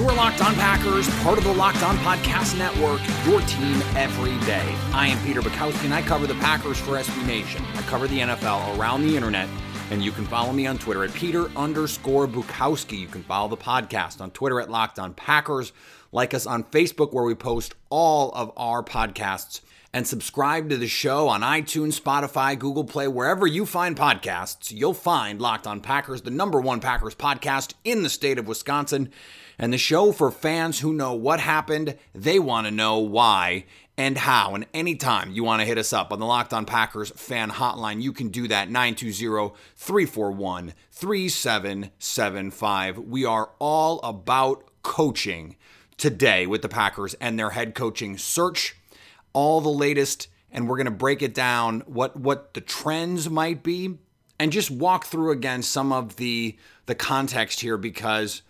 You are Locked On Packers, part of the Locked On Podcast Network, your team every day. I am Peter Bukowski, and I cover the Packers for SB Nation. I cover the NFL around the internet, and you can follow me on Twitter at Peter underscore Bukowski. You can follow the podcast on Twitter at Locked On Packers. Like us on Facebook, where we post all of our podcasts and subscribe to the show on iTunes, Spotify, Google Play, wherever you find podcasts. You'll find Locked On Packers, the number one Packers podcast in the state of Wisconsin, and the show for fans who know what happened, they want to know why and how. And anytime you want to hit us up on the Locked On Packers fan hotline, you can do that 920 341 3775. We are all about coaching today with the Packers and their head coaching search all the latest and we're going to break it down what what the trends might be and just walk through again some of the the context here because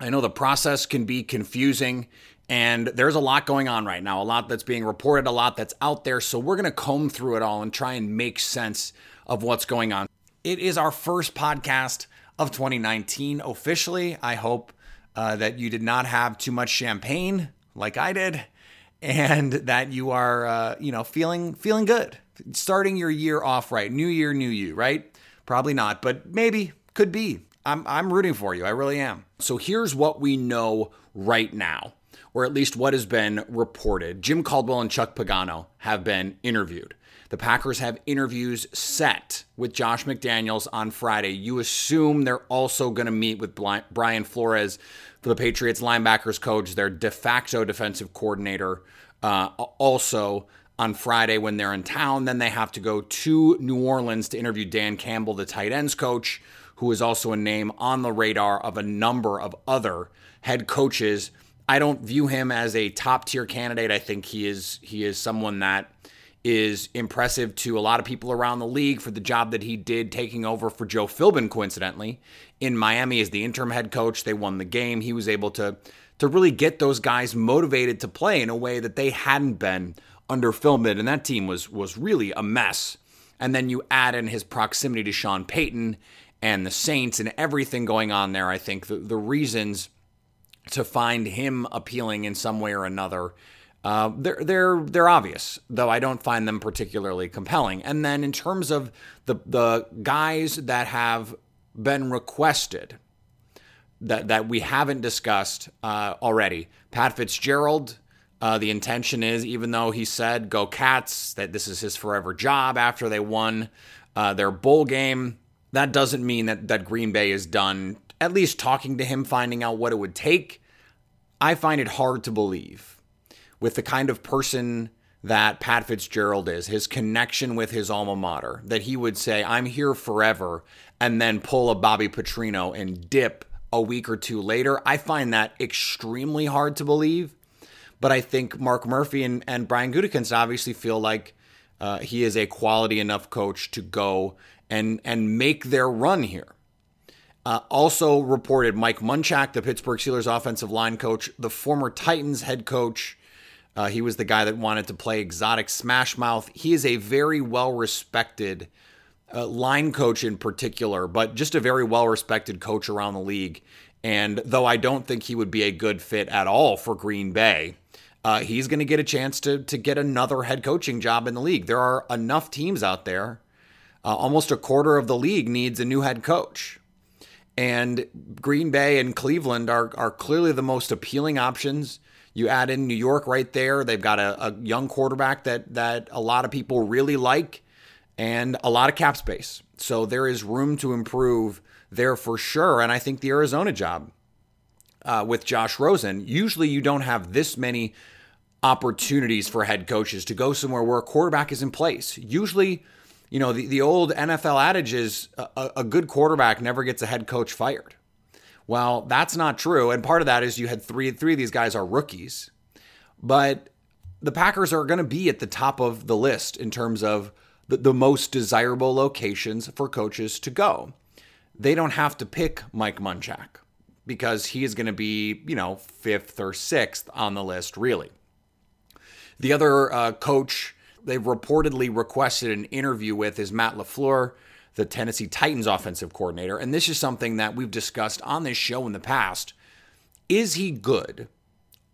I know the process can be confusing and there's a lot going on right now, a lot that's being reported, a lot that's out there. So we're going to comb through it all and try and make sense of what's going on. It is our first podcast of 2019 officially. I hope uh, that you did not have too much champagne like I did and that you are uh, you know feeling feeling good starting your year off right new year new you right probably not but maybe could be i'm i'm rooting for you i really am so here's what we know right now or at least what has been reported jim caldwell and chuck pagano have been interviewed the Packers have interviews set with Josh McDaniels on Friday. You assume they're also going to meet with Brian Flores, for the Patriots linebackers coach, their de facto defensive coordinator, uh, also on Friday when they're in town. Then they have to go to New Orleans to interview Dan Campbell, the tight ends coach, who is also a name on the radar of a number of other head coaches. I don't view him as a top tier candidate. I think he is he is someone that is impressive to a lot of people around the league for the job that he did taking over for Joe Philbin, coincidentally, in Miami as the interim head coach. They won the game. He was able to to really get those guys motivated to play in a way that they hadn't been under Philbin, and that team was was really a mess. And then you add in his proximity to Sean Payton and the Saints and everything going on there. I think the, the reasons to find him appealing in some way or another uh, they're they're they're obvious, though I don't find them particularly compelling. And then in terms of the the guys that have been requested that that we haven't discussed uh, already, Pat Fitzgerald. Uh, the intention is, even though he said "Go Cats," that this is his forever job after they won uh, their bowl game. That doesn't mean that that Green Bay is done. At least talking to him, finding out what it would take. I find it hard to believe with the kind of person that Pat Fitzgerald is, his connection with his alma mater, that he would say, I'm here forever, and then pull a Bobby Petrino and dip a week or two later. I find that extremely hard to believe. But I think Mark Murphy and, and Brian Gutekunst obviously feel like uh, he is a quality enough coach to go and and make their run here. Uh, also reported Mike Munchak, the Pittsburgh Steelers offensive line coach, the former Titans head coach, uh, he was the guy that wanted to play exotic smash mouth. He is a very well respected uh, line coach in particular, but just a very well respected coach around the league. And though I don't think he would be a good fit at all for Green Bay, uh, he's going to get a chance to to get another head coaching job in the league. There are enough teams out there Uh, almost a quarter of the league needs a new head coach. And Green Bay and Cleveland are, are clearly the most appealing options. You add in New York right there. They've got a, a young quarterback that, that a lot of people really like and a lot of cap space. So there is room to improve there for sure. And I think the Arizona job uh, with Josh Rosen, usually you don't have this many opportunities for head coaches to go somewhere where a quarterback is in place. Usually, you know, the, the old NFL adage is a, a good quarterback never gets a head coach fired. Well, that's not true. And part of that is you had three three of these guys are rookies. But the Packers are going to be at the top of the list in terms of the, the most desirable locations for coaches to go. They don't have to pick Mike Munchak because he is going to be, you know, fifth or sixth on the list, really. The other uh, coach they've reportedly requested an interview with is Matt LaFleur, the Tennessee Titans offensive coordinator. And this is something that we've discussed on this show in the past. Is he good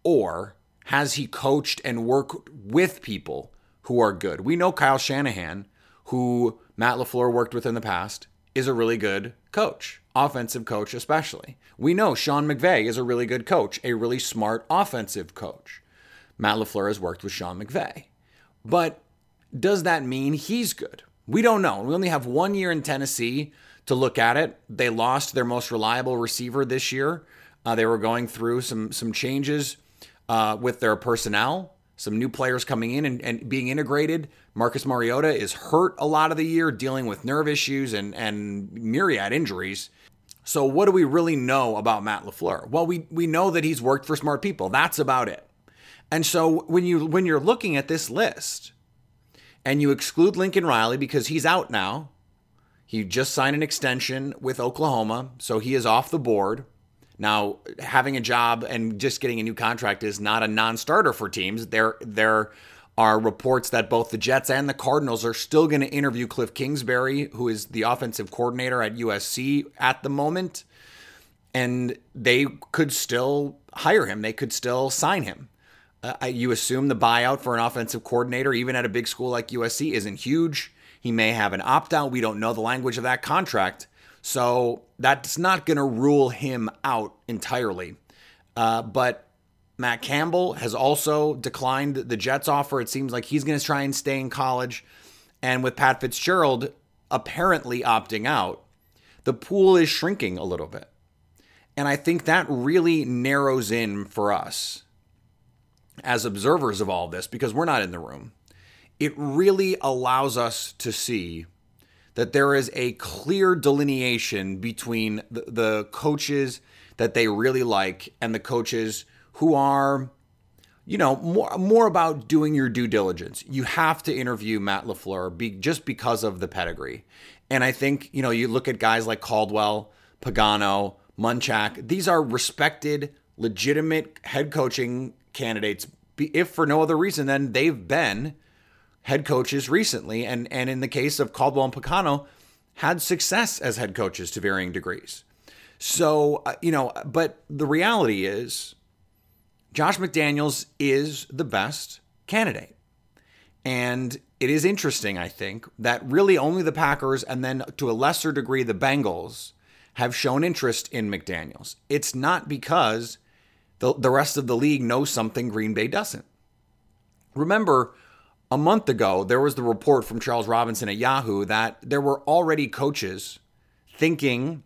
or has he coached and worked with people who are good? We know Kyle Shanahan, who Matt LaFleur worked with in the past, is a really good coach, offensive coach especially. We know Sean McVay is a really good coach, a really smart offensive coach. Matt LaFleur has worked with Sean McVay. But does that mean he's good? We don't know. We only have one year in Tennessee to look at it. They lost their most reliable receiver this year. Uh, they were going through some some changes uh, with their personnel, some new players coming in and, and, being integrated. Marcus Mariota is hurt a lot of the year, dealing with nerve issues and and myriad injuries. So what do we really know about Matt LaFleur? Well, we we know that he's worked for smart people. That's about it. And so when you when you're looking at this list and you exclude Lincoln Riley because he's out now, he just signed an extension with Oklahoma, so he is off the board. Now, having a job and just getting a new contract is not a non-starter for teams. There there are reports that both the Jets and the Cardinals are still going to interview Cliff Kingsbury, who is the offensive coordinator at USC at the moment, and they could still hire him. They could still sign him. Uh, you assume the buyout for an offensive coordinator, even at a big school like USC, isn't huge. He may have an opt out. We don't know the language of that contract. So that's not going to rule him out entirely. Uh, but Matt Campbell has also declined the Jets offer. It seems like he's going to try and stay in college. And with Pat Fitzgerald apparently opting out, the pool is shrinking a little bit. And I think that really narrows in for us as observers of all this, because we're not in the room, it really allows us to see that there is a clear delineation between the, the coaches that they really like and the coaches who are you know more more about doing your due diligence. You have to interview Matt LaFleur be, just because of the pedigree. And I think, you know, you look at guys like Caldwell, Pagano, Munchak, these are respected, legitimate head coaching candidates, if for no other reason than they've been head coaches recently, and and in the case of Caldwell and Pagano, had success as head coaches to varying degrees. So uh, you know, but the reality is, Josh McDaniels is the best candidate, and it is interesting, I think, that really only the Packers and then to a lesser degree the Bengals have shown interest in McDaniels. It's not because the, the rest of the league knows something Green Bay doesn't. Remember, a month ago, there was the report from Charles Robinson at Yahoo that there were already coaches thinking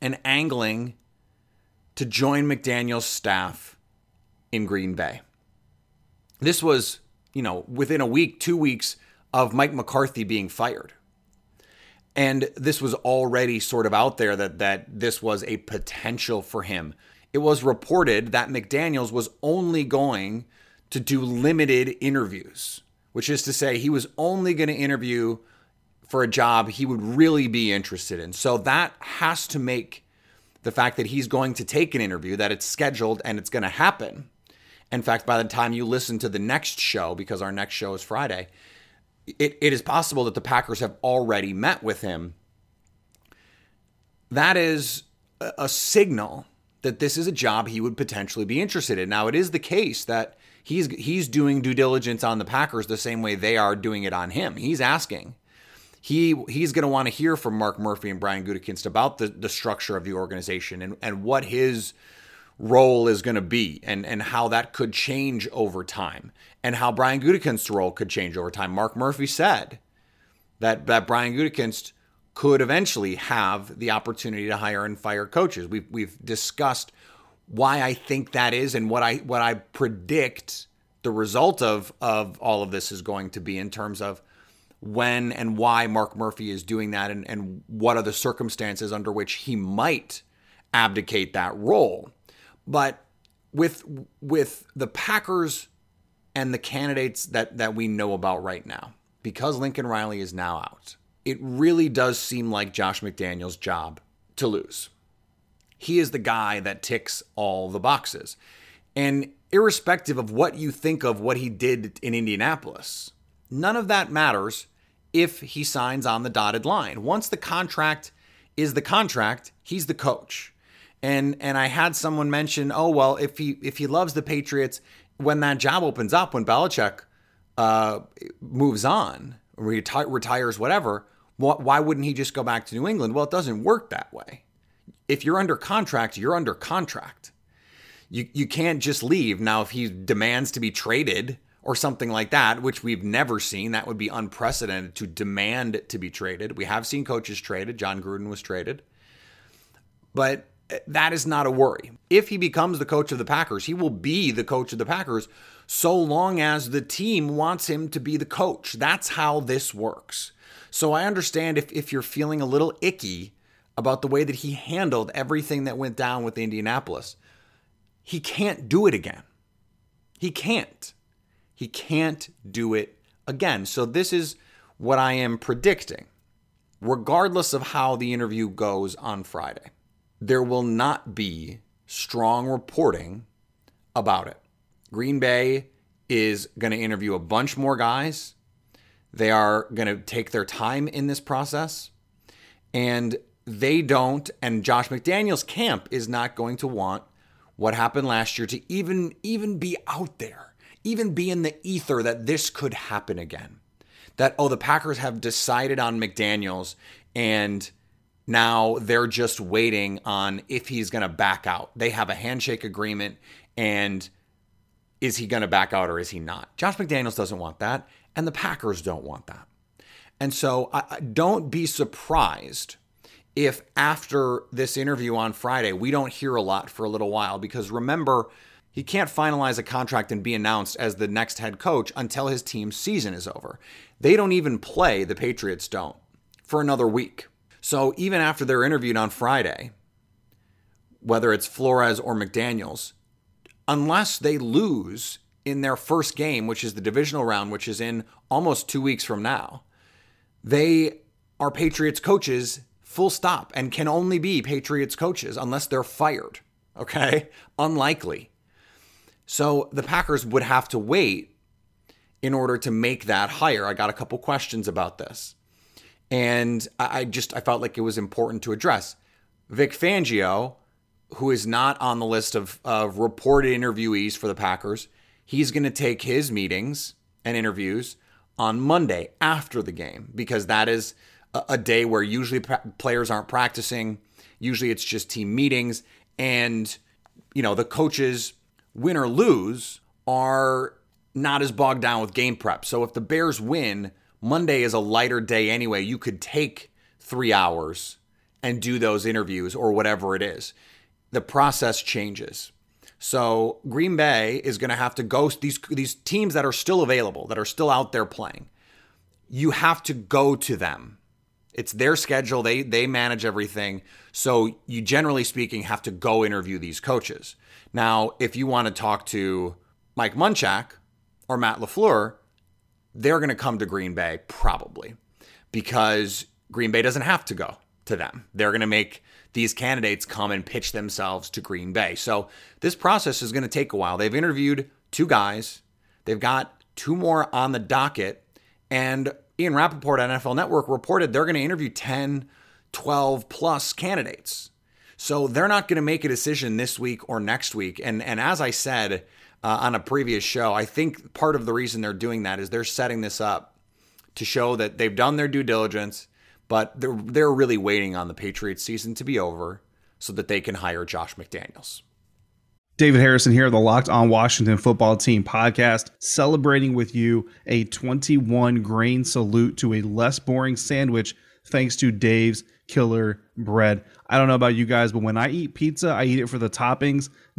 and angling to join McDaniels' staff in Green Bay. This was, you know, within a week, two weeks of Mike McCarthy being fired. And this was already sort of out there that that this was a potential for him it was reported that McDaniels was only going to do limited interviews, which is to say, he was only going to interview for a job he would really be interested in. So that has to make the fact that he's going to take an interview, that it's scheduled and it's going to happen. In fact, by the time you listen to the next show, because our next show is Friday, it, it is possible that the Packers have already met with him. That is a signal that this is a job he would potentially be interested in. Now, it is the case that he's he's doing due diligence on the Packers the same way they are doing it on him. He's asking. he he's going to want to hear from Mark Murphy and Brian Gutekunst about the the structure of the organization and and what his role is going to be and and how that could change over time and how Brian Gutekunst's role could change over time. Mark Murphy said that that Brian Gutekunst could eventually have the opportunity to hire and fire coaches. We've we've discussed why I think that is and what I what I predict the result of of all of this is going to be in terms of when and why Mark Murphy is doing that and, and what are the circumstances under which he might abdicate that role. But with with the Packers and the candidates that that we know about right now, because Lincoln Riley is now out, it really does seem like Josh McDaniels' job to lose. He is the guy that ticks all the boxes. And irrespective of what you think of what he did in Indianapolis, none of that matters if he signs on the dotted line. Once the contract is the contract, he's the coach. And and I had someone mention, oh well, if he if he loves the Patriots, when that job opens up, when Belichick uh, moves on, reti- retires, whatever, why wouldn't he just go back to New England? Well, it doesn't work that way. If you're under contract, you're under contract. You you can't just leave. Now, if he demands to be traded or something like that, which we've never seen. That would be unprecedented to demand to be traded. We have seen coaches traded. Jon Gruden was traded. But eh, that is not a worry. If he becomes the coach of the Packers, he will be the coach of the Packers so long as the team wants him to be the coach. That's how this works. So I understand if, if you're feeling a little icky about the way that he handled everything that went down with Indianapolis. He can't do it again. He can't. He can't do it again. So, this is what I am predicting, regardless of how the interview goes on Friday. There will not be strong reporting about it. Green Bay is going to interview a bunch more guys. They are going to take their time in this process. And they don't, and Josh McDaniels' camp is not going to want what happened last year to even even be out there even be in the ether that this could happen again. That, oh, the Packers have decided on McDaniels and now they're just waiting on if he's going to back out. They have a handshake agreement and is he going to back out or is he not? Josh McDaniels doesn't want that, and the Packers don't want that. And so I, don't be surprised if after this interview on Friday, we don't hear a lot for a little while because remember, he can't finalize a contract and be announced as the next head coach until his team's season is over. They don't even play, the Patriots don't, for another week. So even after they're interviewed on Friday, whether it's Flores or McDaniels, unless they lose in their first game, which is the divisional round, which is in almost two weeks from now, they are Patriots coaches full stop and can only be Patriots coaches unless they're fired. Okay? Unlikely. So the Packers would have to wait in order to make that hire. I got a couple questions about this. And I just I felt like it was important to address. Vic Fangio, who is not on the list of, of reported interviewees for the Packers, he's going to take his meetings and interviews on Monday after the game because that is a, a day where usually players aren't practicing. Usually it's just team meetings and you know the coaches win or lose, are not as bogged down with game prep. So if the Bears win, Monday is a lighter day anyway. You could take three hours and do those interviews or whatever it is. The process changes. So Green Bay is going to have to go these these teams that are still available, that are still out there playing. You have to go to them. It's their schedule. They they manage everything. So you generally speaking have to go interview these coaches. Now, if you want to talk to Mike Munchak or Matt LaFleur, they're going to come to Green Bay probably because Green Bay doesn't have to go to them. They're going to make these candidates come and pitch themselves to Green Bay. So this process is going to take a while. They've interviewed two guys, they've got two more on the docket, and Ian Rapoport at NFL Network reported they're going to interview 10, 12 plus candidates. So they're not going to make a decision this week or next week. And and as I said uh, on a previous show, I think part of the reason they're doing that is they're setting this up to show that they've done their due diligence, but they're they're really waiting on the Patriots season to be over so that they can hire Josh McDaniels. David Harrison here, the Locked On Washington Football Team podcast, celebrating with you a 21 grain salute to a less boring sandwich thanks to Dave's Killer Bread. I don't know about you guys, but when I eat pizza, I eat it for the toppings,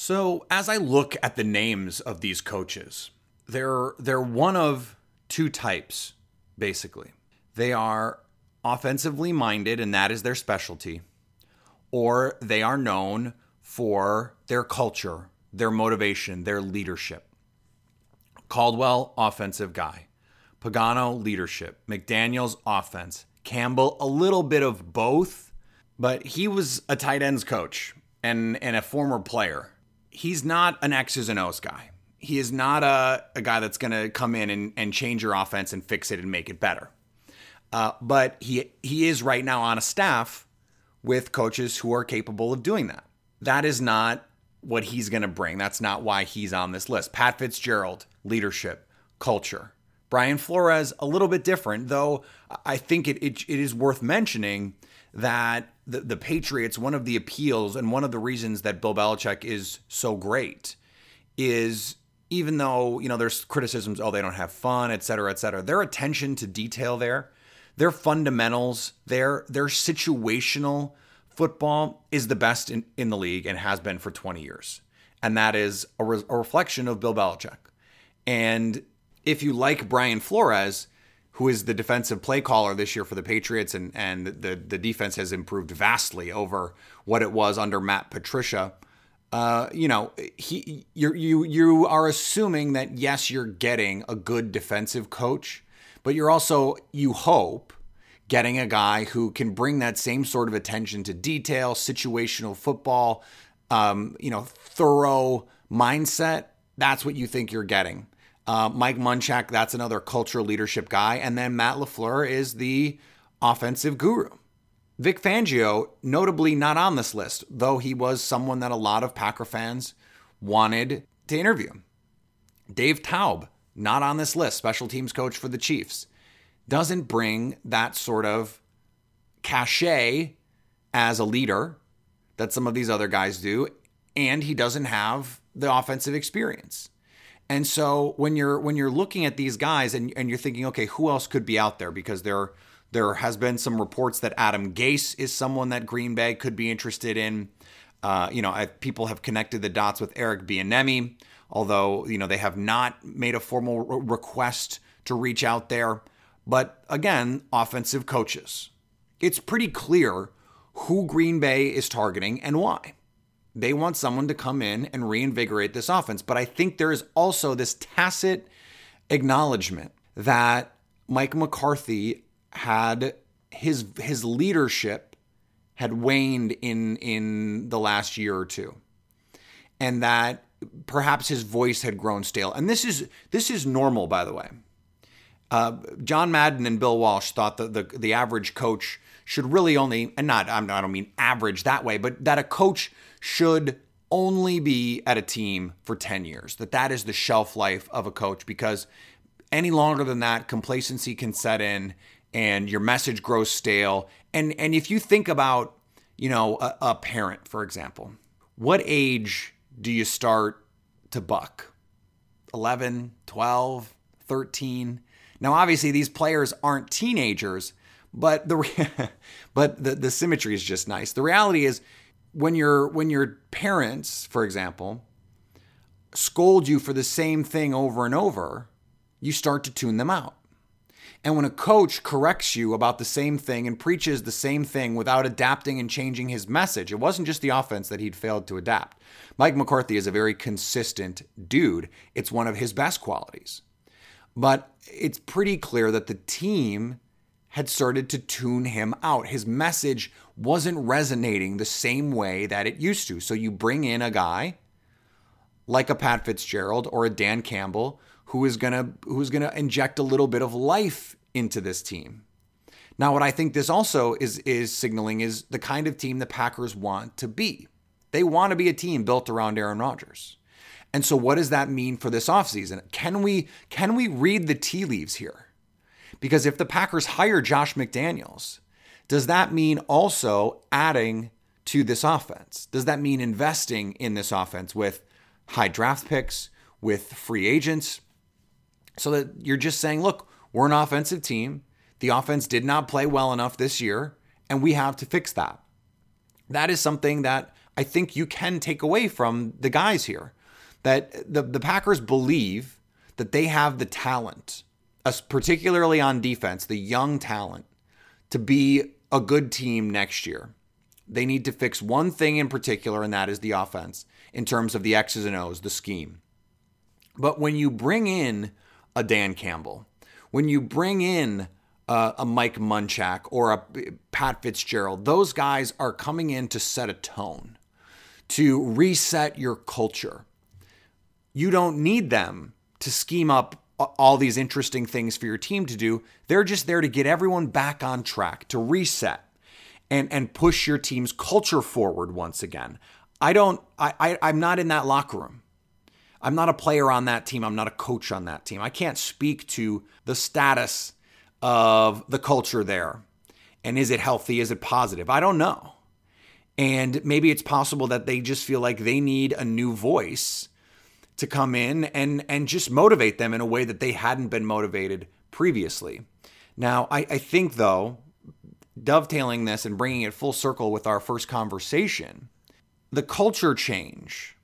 So as I look at the names of these coaches, they're they're one of two types, basically. They are offensively minded, and that is their specialty, or they are known for their culture, their motivation, their leadership. Caldwell, offensive guy. Pagano, leadership. McDaniels, offense. Campbell, a little bit of both, but he was a tight ends coach and, and a former player he's not an X's and O's guy. He is not a, a guy that's going to come in and, and change your offense and fix it and make it better. Uh, but he he is right now on a staff with coaches who are capable of doing that. That is not what he's going to bring. That's not why he's on this list. Pat Fitzgerald, leadership, culture. Brian Flores, a little bit different, though I think it, it, it is worth mentioning that the, the Patriots, one of the appeals and one of the reasons that Bill Belichick is so great is even though, you know, there's criticisms, oh, they don't have fun, et cetera, et cetera, their attention to detail there, their fundamentals, their their situational football is the best in, in the league and has been for 20 years. And that is a, re- a reflection of Bill Belichick. And if you like Brian Flores, who is the defensive play caller this year for the Patriots, and and the the defense has improved vastly over what it was under Matt Patricia. Uh, you know, he you you you are assuming that yes, you're getting a good defensive coach, but you're also you hope getting a guy who can bring that same sort of attention to detail, situational football, um, you know, thorough mindset. That's what you think you're getting. Uh, Mike Munchak, that's another cultural leadership guy. And then Matt LaFleur is the offensive guru. Vic Fangio, notably not on this list, though he was someone that a lot of Packer fans wanted to interview. Dave Toub, not on this list, special teams coach for the Chiefs, doesn't bring that sort of cachet as a leader that some of these other guys do, and he doesn't have the offensive experience. And so when you're when you're looking at these guys and, and you're thinking, okay, who else could be out there? Because there there has been some reports that Adam Gase is someone that Green Bay could be interested in. Uh, you know, I, people have connected the dots with Eric Bieniemy, although you know they have not made a formal re- request to reach out there. But again, offensive coaches. It's pretty clear who Green Bay is targeting and why. They want someone to come in and reinvigorate this offense. But I think there is also this tacit acknowledgement that Mike McCarthy had his his leadership had waned in in the last year or two. And that perhaps his voice had grown stale. And this is this is normal, by the way. Uh, John Madden and Bill Walsh thought that the the average coach should really only, and not I don't mean average that way, but that a coach should only be at a team for 10 years. That that is the shelf life of a coach because any longer than that, complacency can set in and your message grows stale. And and if you think about, you know, a, a parent, for example, what age do you start to buck? 11, 12, 13. Now, obviously, these players aren't teenagers, but the but the, the symmetry is just nice. The reality is, when your when your parents, for example, scold you for the same thing over and over, you start to tune them out. And when a coach corrects you about the same thing and preaches the same thing without adapting and changing his message, it wasn't just the offense that he'd failed to adapt. Mike McCarthy is a very consistent dude. It's one of his best qualities. But it's pretty clear that the team had started to tune him out. His message wasn't resonating the same way that it used to. So you bring in a guy like a Pat Fitzgerald or a Dan Campbell who is going to who's going to inject a little bit of life into this team. Now what I think this also is is signaling is the kind of team the Packers want to be. They want to be a team built around Aaron Rodgers. And so what does that mean for this offseason? Can we can we read the tea leaves here? Because if the Packers hire Josh McDaniels, does that mean also adding to this offense? Does that mean investing in this offense with high draft picks, with free agents? So that you're just saying, look, we're an offensive team. The offense did not play well enough this year, and we have to fix that. That is something that I think you can take away from the guys here. That the, the Packers believe that they have the talent, particularly on defense, the young talent, to be a good team next year. They need to fix one thing in particular, and that is the offense in terms of the X's and O's, the scheme. But when you bring in a Dan Campbell, when you bring in uh, a Mike Munchak or a Pat Fitzgerald, those guys are coming in to set a tone, to reset your culture. You don't need them to scheme up all these interesting things for your team to do. They're just there to get everyone back on track, to reset and and push your team's culture forward once again. I don't I, I I'm not in that locker room. I'm not a player on that team. I'm not a coach on that team. I can't speak to the status of the culture there. And is it healthy? Is it positive? I don't know. And maybe it's possible that they just feel like they need a new voice to come in and and just motivate them in a way that they hadn't been motivated previously. Now, I, I think though, dovetailing this and bringing it full circle with our first conversation, the culture change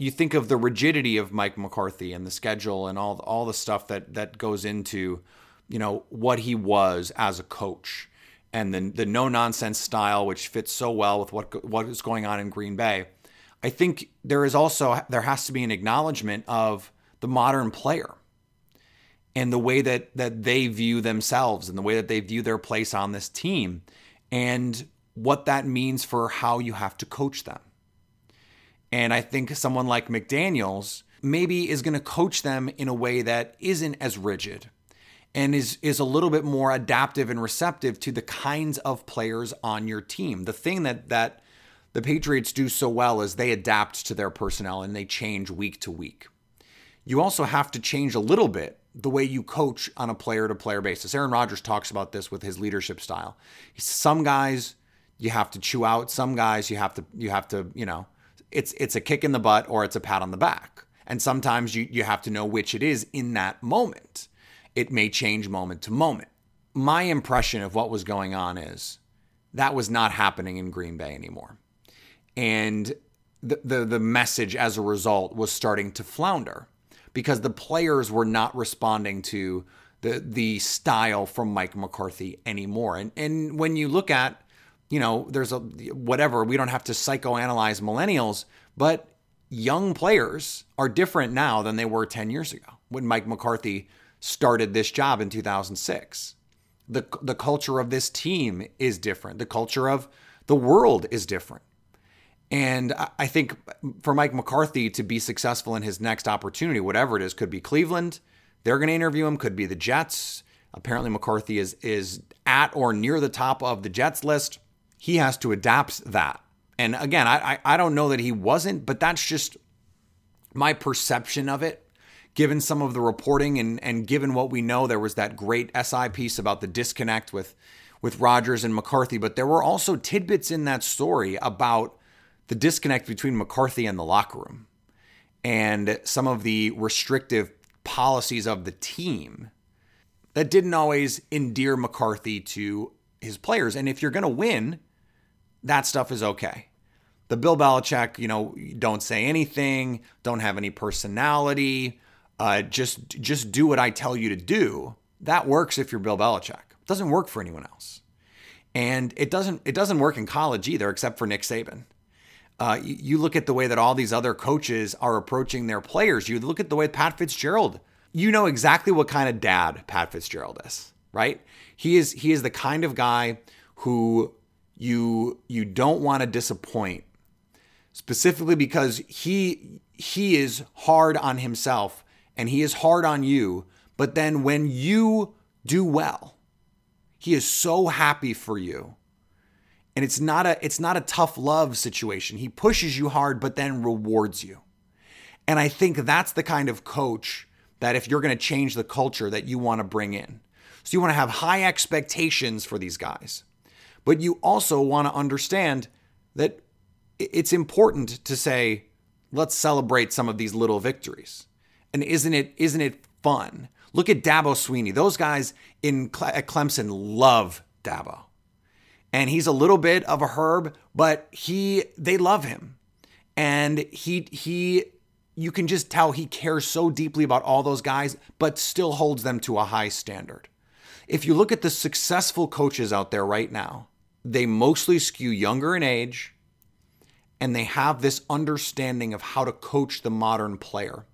you think of the rigidity of Mike McCarthy and the schedule and all all the stuff that that goes into you know what he was as a coach and the the no nonsense style which fits so well with what what is going on in Green Bay. I think there is also there has to be an acknowledgement of the modern player and the way that that they view themselves and the way that they view their place on this team and what that means for how you have to coach them. And I think someone like McDaniels maybe is going to coach them in a way that isn't as rigid and is is a little bit more adaptive and receptive to the kinds of players on your team. The thing that that the Patriots do so well is they adapt to their personnel and they change week to week. You also have to change a little bit the way you coach on a player to player basis. Aaron Rodgers talks about this with his leadership style. Some guys you have to chew out, some guys you have to you have to, you know, it's it's a kick in the butt or it's a pat on the back. And sometimes you, you have to know which it is in that moment. It may change moment to moment. My impression of what was going on is that was not happening in Green Bay anymore. And the, the, the message as a result was starting to flounder because the players were not responding to the the style from Mike McCarthy anymore. And and when you look at you know, there's a whatever, we don't have to psychoanalyze millennials, but young players are different now than they were 10 years ago when Mike McCarthy started this job in 2006. The, the culture of this team is different. The culture of the world is different. And I think for Mike McCarthy to be successful in his next opportunity, whatever it is, could be Cleveland. They're going to interview him. Could be the Jets. Apparently, McCarthy is is at or near the top of the Jets list. He has to adapt that. And again, I, I, I don't know that he wasn't, but that's just my perception of it. Given some of the reporting and and given what we know, there was that great SI piece about the disconnect with with Rodgers and McCarthy, but there were also tidbits in that story about the disconnect between McCarthy and the locker room and some of the restrictive policies of the team that didn't always endear McCarthy to his players. And if you're going to win, that stuff is okay. The Bill Belichick, you know, don't say anything, don't have any personality, uh, just just do what I tell you to do. That works if you're Bill Belichick. It doesn't work for anyone else, and it doesn't it doesn't work in college either, except for Nick Saban. Uh, you, you look at the way that all these other coaches are approaching their players. You look at the way Pat Fitzgerald. You know exactly what kind of dad Pat Fitzgerald is, right? He is he is the kind of guy who you you don't want to disappoint, specifically because he he is hard on himself and he is hard on you. But then when you do well, he is so happy for you and it's not a it's not a tough love situation. He pushes you hard but then rewards you. And I think that's the kind of coach that if you're going to change the culture that you want to bring in. So you want to have high expectations for these guys. But you also want to understand that it's important to say let's celebrate some of these little victories. And isn't it isn't it fun? Look at Dabo Swinney. Those guys in at Clemson love Dabo and he's a little bit of a herb, but he they love him. And he he you can just tell he cares so deeply about all those guys, but still holds them to a high standard. If you look at the successful coaches out there right now, they mostly skew younger in age and they have this understanding of how to coach the modern player.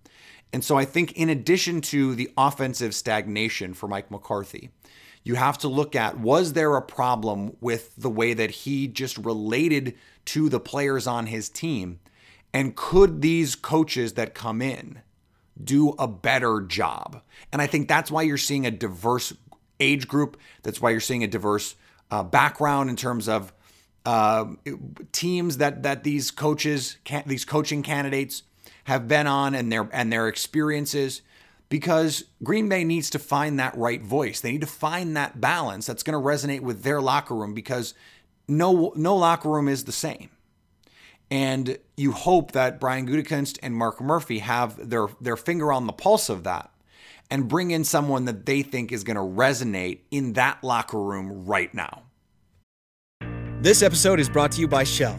And so I think, in addition to the offensive stagnation for Mike McCarthy, you have to look at was there a problem with the way that he just related to the players on his team? And could these coaches that come in do a better job? And I think that's why you're seeing a diverse age group. That's why you're seeing a diverse uh, background in terms of uh, teams that that these coaches, can, these coaching candidates have been on, and their and their experiences because Green Bay needs to find that right voice. They need to find that balance that's going to resonate with their locker room because no no locker room is the same. And you hope that Brian Gutekunst and Mark Murphy have their their finger on the pulse of that and bring in someone that they think is going to resonate in that locker room right now. This episode is brought to you by Shell.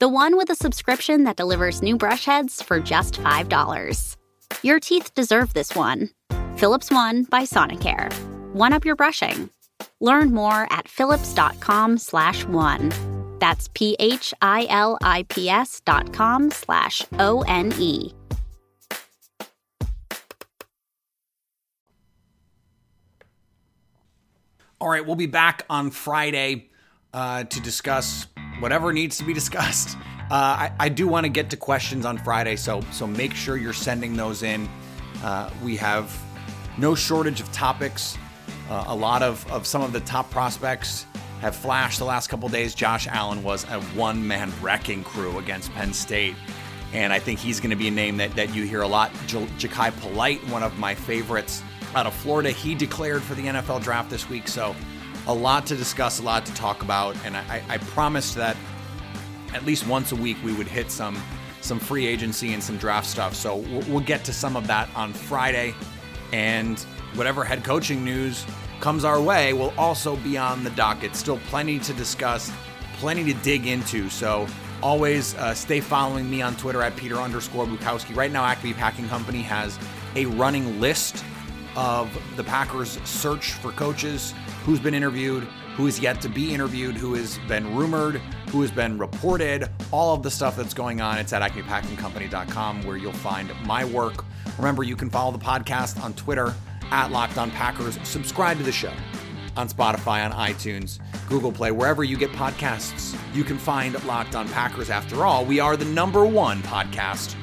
The one with a subscription that delivers new brush heads for just $5. Your teeth deserve this one. Philips One by Sonicare. One up your brushing. Learn more at philips.com slash one. That's P-H-I-L-I-P-S dot com slash O-N-E. All right, we'll be back on Friday uh, to discuss whatever needs to be discussed. Uh, I, I, do want to get to questions on Friday, so so make sure you're sending those in. Uh, we have no shortage of topics. Uh, a lot of, of some of the top prospects have flashed the last couple days. Josh Allen was a one man wrecking crew against Penn State. And I think he's going to be a name that, that you hear a lot. J- Jachai Polite, one of my favorites out of Florida, he declared for the NFL draft this week. So a lot to discuss, a lot to talk about. And I, I promised that at least once a week we would hit some some free agency and some draft stuff. So we'll, get to some of that on Friday. And whatever head coaching news comes our way will also be on the docket. Still plenty to discuss, plenty to dig into. So always uh, stay following me on Twitter at Peter underscore Bukowski. Right now, Acme Packing Company has a running list of the Packers' search for coaches, who's been interviewed, who is yet to be interviewed, who has been rumored, who has been reported, all of the stuff that's going on. It's at acmepackingcompany.com where you'll find my work. Remember, you can follow the podcast on Twitter at Locked On Packers. Subscribe to the show on Spotify, on iTunes, Google Play, wherever you get podcasts. You can find Locked On Packers. After all, we are the number one podcast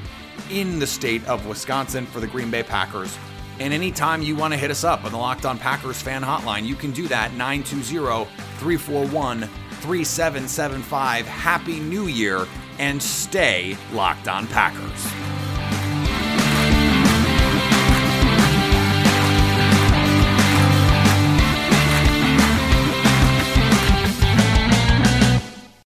in the state of Wisconsin for the Green Bay Packers. And anytime you want to hit us up on the Locked On Packers fan hotline, you can do that 920 341 3775. Happy New Year and stay locked on Packers.